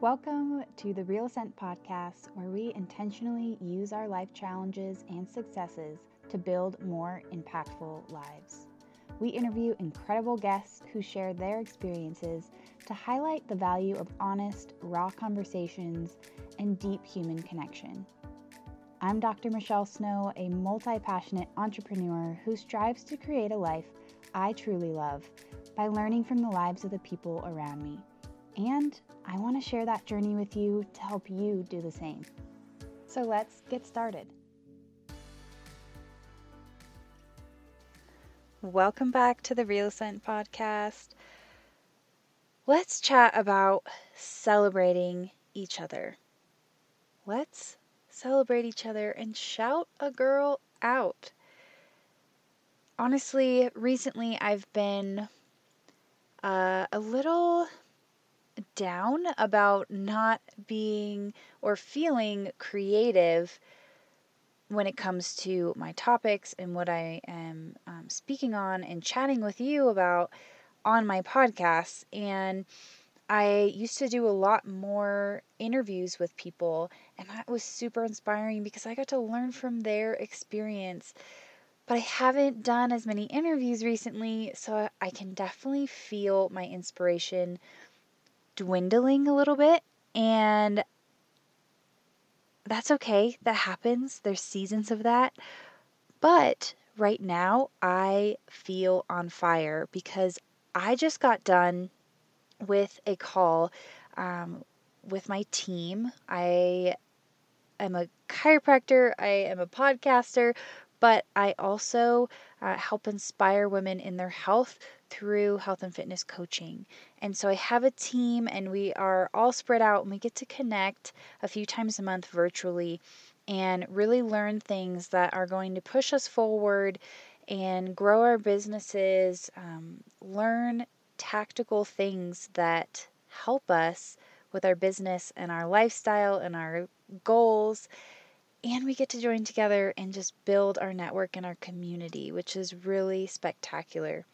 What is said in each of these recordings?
Welcome to the Real Ascent podcast, where we intentionally use our life challenges and successes to build more impactful lives. We interview incredible guests who share their experiences to highlight the value of honest, raw conversations and deep human connection. I'm Dr. Michelle Snow, a multi passionate entrepreneur who strives to create a life I truly love by learning from the lives of the people around me. And I want to share that journey with you to help you do the same. So let's get started. Welcome back to the Real Ascent podcast. Let's chat about celebrating each other. Let's celebrate each other and shout a girl out. Honestly, recently I've been uh, a little down about not being or feeling creative when it comes to my topics and what I am um, speaking on and chatting with you about on my podcast. And I used to do a lot more interviews with people, and that was super inspiring because I got to learn from their experience. But I haven't done as many interviews recently, so I can definitely feel my inspiration dwindling a little bit. And that's okay. That happens. There's seasons of that. But right now, I feel on fire because I just got done with a call um, with my team. I am a chiropractor, I am a podcaster, but I also uh, help inspire women in their health through health and fitness coaching. And so I have a team, and we are all spread out, and we get to connect a few times a month virtually and really learn things that are going to push us forward and grow our businesses, um, learn tactical things that help us with our business and our lifestyle and our goals and we get to join together and just build our network and our community, which is really spectacular.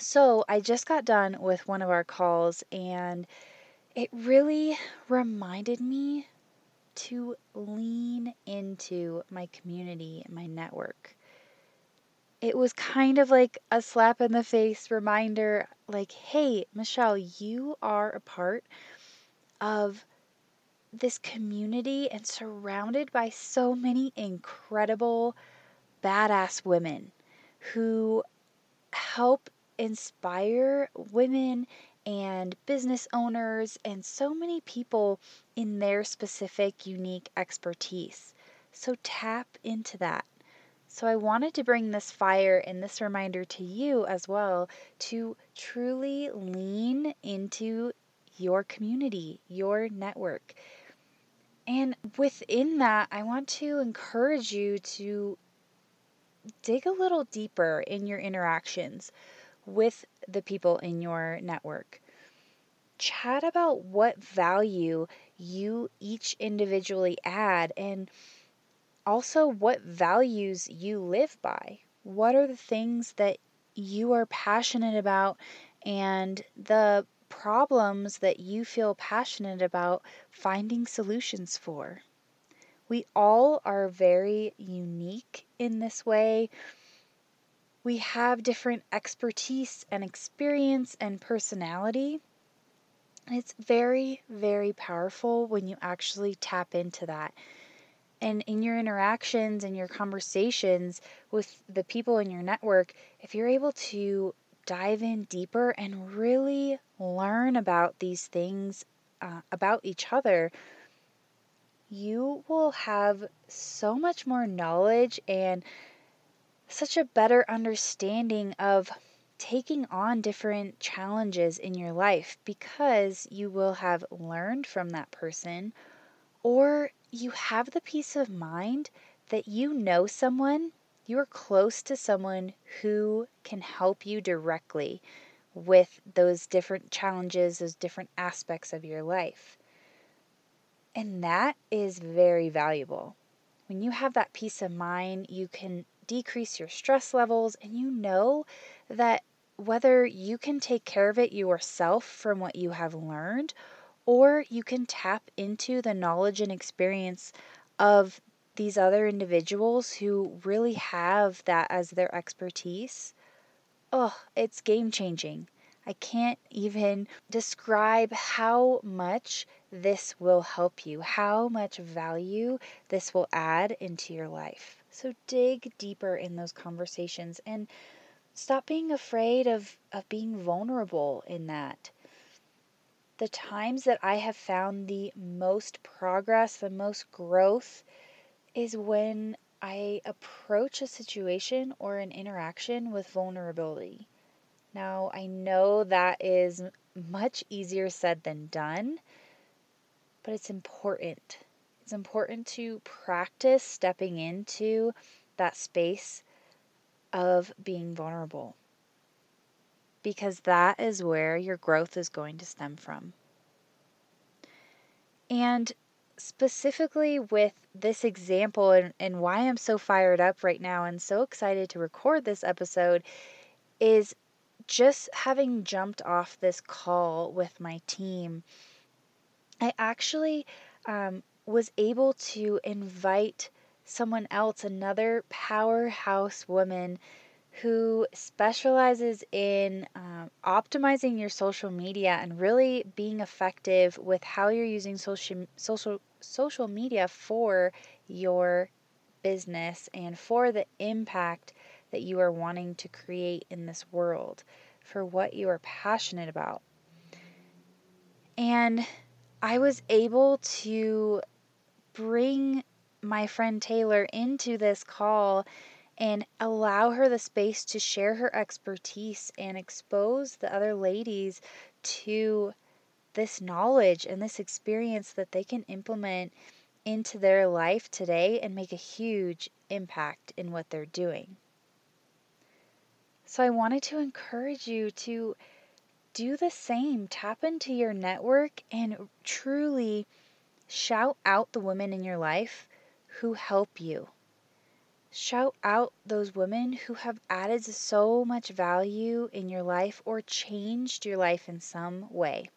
So, I just got done with one of our calls, and it really reminded me to lean into my community, my network. It was kind of like a slap in the face reminder like, hey, Michelle, you are a part of this community and surrounded by so many incredible, badass women who help inspire women and business owners and so many people in their specific, unique expertise. So tap into that. So I wanted to bring this fire and this reminder to you as well to truly lean into your community, your network. And within that, I want to encourage you to dig a little deeper in your interactions with the people in your network. Chat about what value you each individually add and also what values you live by. What are the things that you are passionate about and the problems that you feel passionate about finding solutions for. We all are very unique in this way. We have different expertise and experience and personality. It's very, very powerful when you actually tap into that. And in your interactions and your conversations with the people in your network, if you're able to dive in deeper and really learn about these things uh, about each other, you will have so much more knowledge and such a better understanding of taking on different challenges in your life because you will have learned from that person or you have the peace of mind that you know someone you are close to someone who can help you directly with those different challenges, those different aspects of your life. And that is very valuable. When you have that peace of mind, you can decrease your stress levels and you know that whether you can take care of it yourself from what you have learned Or you can tap into the knowledge and experience of these other individuals who really have that as their expertise. Oh, it's game changing. I can't even describe how much this will help you, how much value this will add into your life. So dig deeper in those conversations and stop being afraid of, of being vulnerable in that. The times that I have found the most progress, the most growth, is when I approach a situation or an interaction with vulnerability. Now, I know that is much easier said than done, but it's important. It's important to practice stepping into that space of being vulnerable because that is where your growth is going to stem from. And specifically with this example and, and why I'm so fired up right now and so excited to record this episode is just having jumped off this call with my team. I actually um, was able to invite someone else, another powerhouse woman who specializes in um, optimizing your social media and really being effective with how you're using social social social media for your business and for the impact that you are wanting to create in this world, for what you are passionate about. And I was able to bring my friend Taylor into this call and allow her the space to share her expertise and expose the other ladies to this knowledge and this experience that they can implement into their life today and make a huge impact in what they're doing. So I wanted to encourage you to do the same. Tap into your network and truly shout out the women in your life who help you. Shout out those women who have added so much value in your life or changed your life in some way.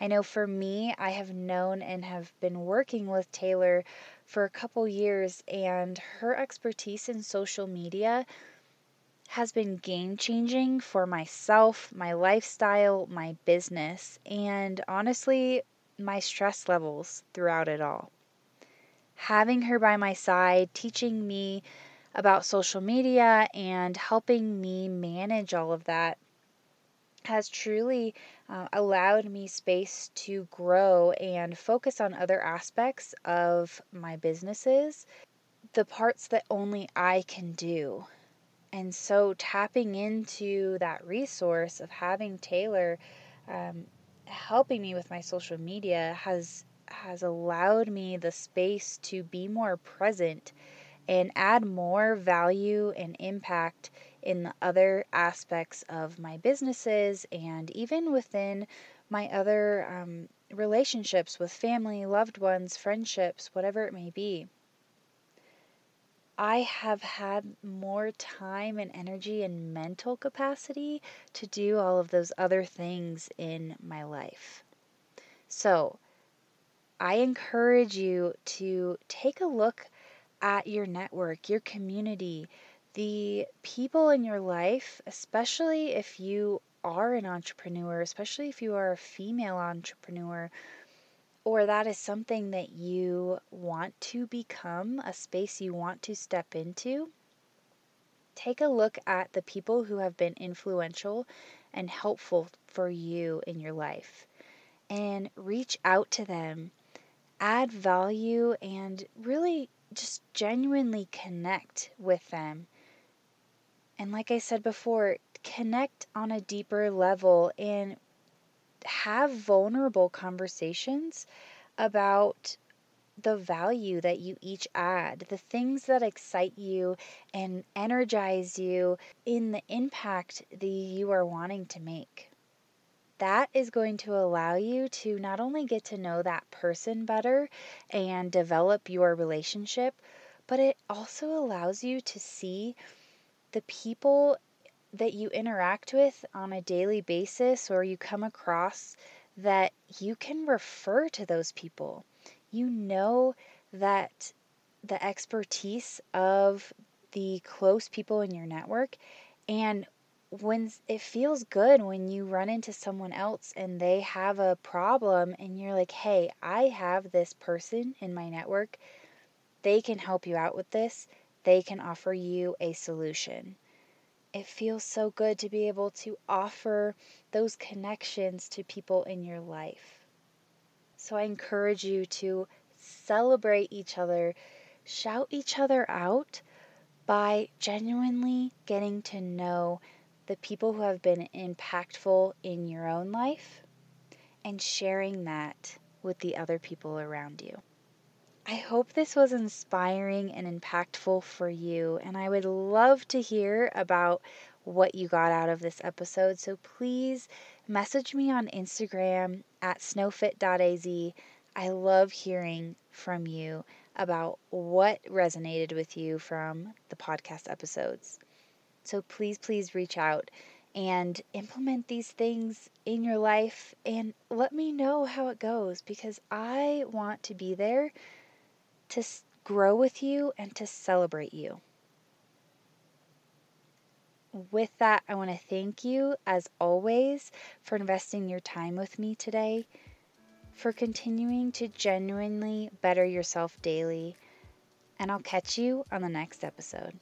I know for me, I have known and have been working with Taylor for a couple years, and her expertise in social media has been game changing for myself, my lifestyle, my business, and honestly, my stress levels throughout it all. Having her by my side, teaching me about social media and helping me manage all of that has truly uh, allowed me space to grow and focus on other aspects of my businesses, the parts that only I can do. And so tapping into that resource of having Taylor um, helping me with my social media has has allowed me the space to be more present and add more value and impact in the other aspects of my businesses and even within my other um, relationships with family, loved ones, friendships, whatever it may be. I have had more time and energy and mental capacity to do all of those other things in my life. So, I encourage you to take a look at your network, your community, the people in your life, especially if you are an entrepreneur, especially if you are a female entrepreneur, or that is something that you want to become, a space you want to step into, take a look at the people who have been influential and helpful for you in your life and reach out to them, add value, and really just genuinely connect with them. And like I said before, connect on a deeper level and have vulnerable conversations about the value that you each add, the things that excite you and energize you in the impact that you are wanting to make. That is going to allow you to not only get to know that person better and develop your relationship, but it also allows you to see the people that you interact with on a daily basis or you come across that you can refer to those people. You know that the expertise of the close people in your network and when it feels good when you run into someone else and they have a problem and you're like, "Hey, I have this person in my network. They can help you out with this. They can offer you a solution." It feels so good to be able to offer those connections to people in your life. So I encourage you to celebrate each other, shout each other out by genuinely getting to know the people who have been impactful in your own life and sharing that with the other people around you. I hope this was inspiring and impactful for you, and I would love to hear about what you got out of this episode. So please message me on Instagram at snowfit.az. I love hearing from you about what resonated with you from the podcast episodes. So please, please reach out and implement these things in your life and let me know how it goes because I want to be there to grow with you and to celebrate you. With that, I want to thank you, as always, for investing your time with me today, for continuing to genuinely better yourself daily, and I'll catch you on the next episode.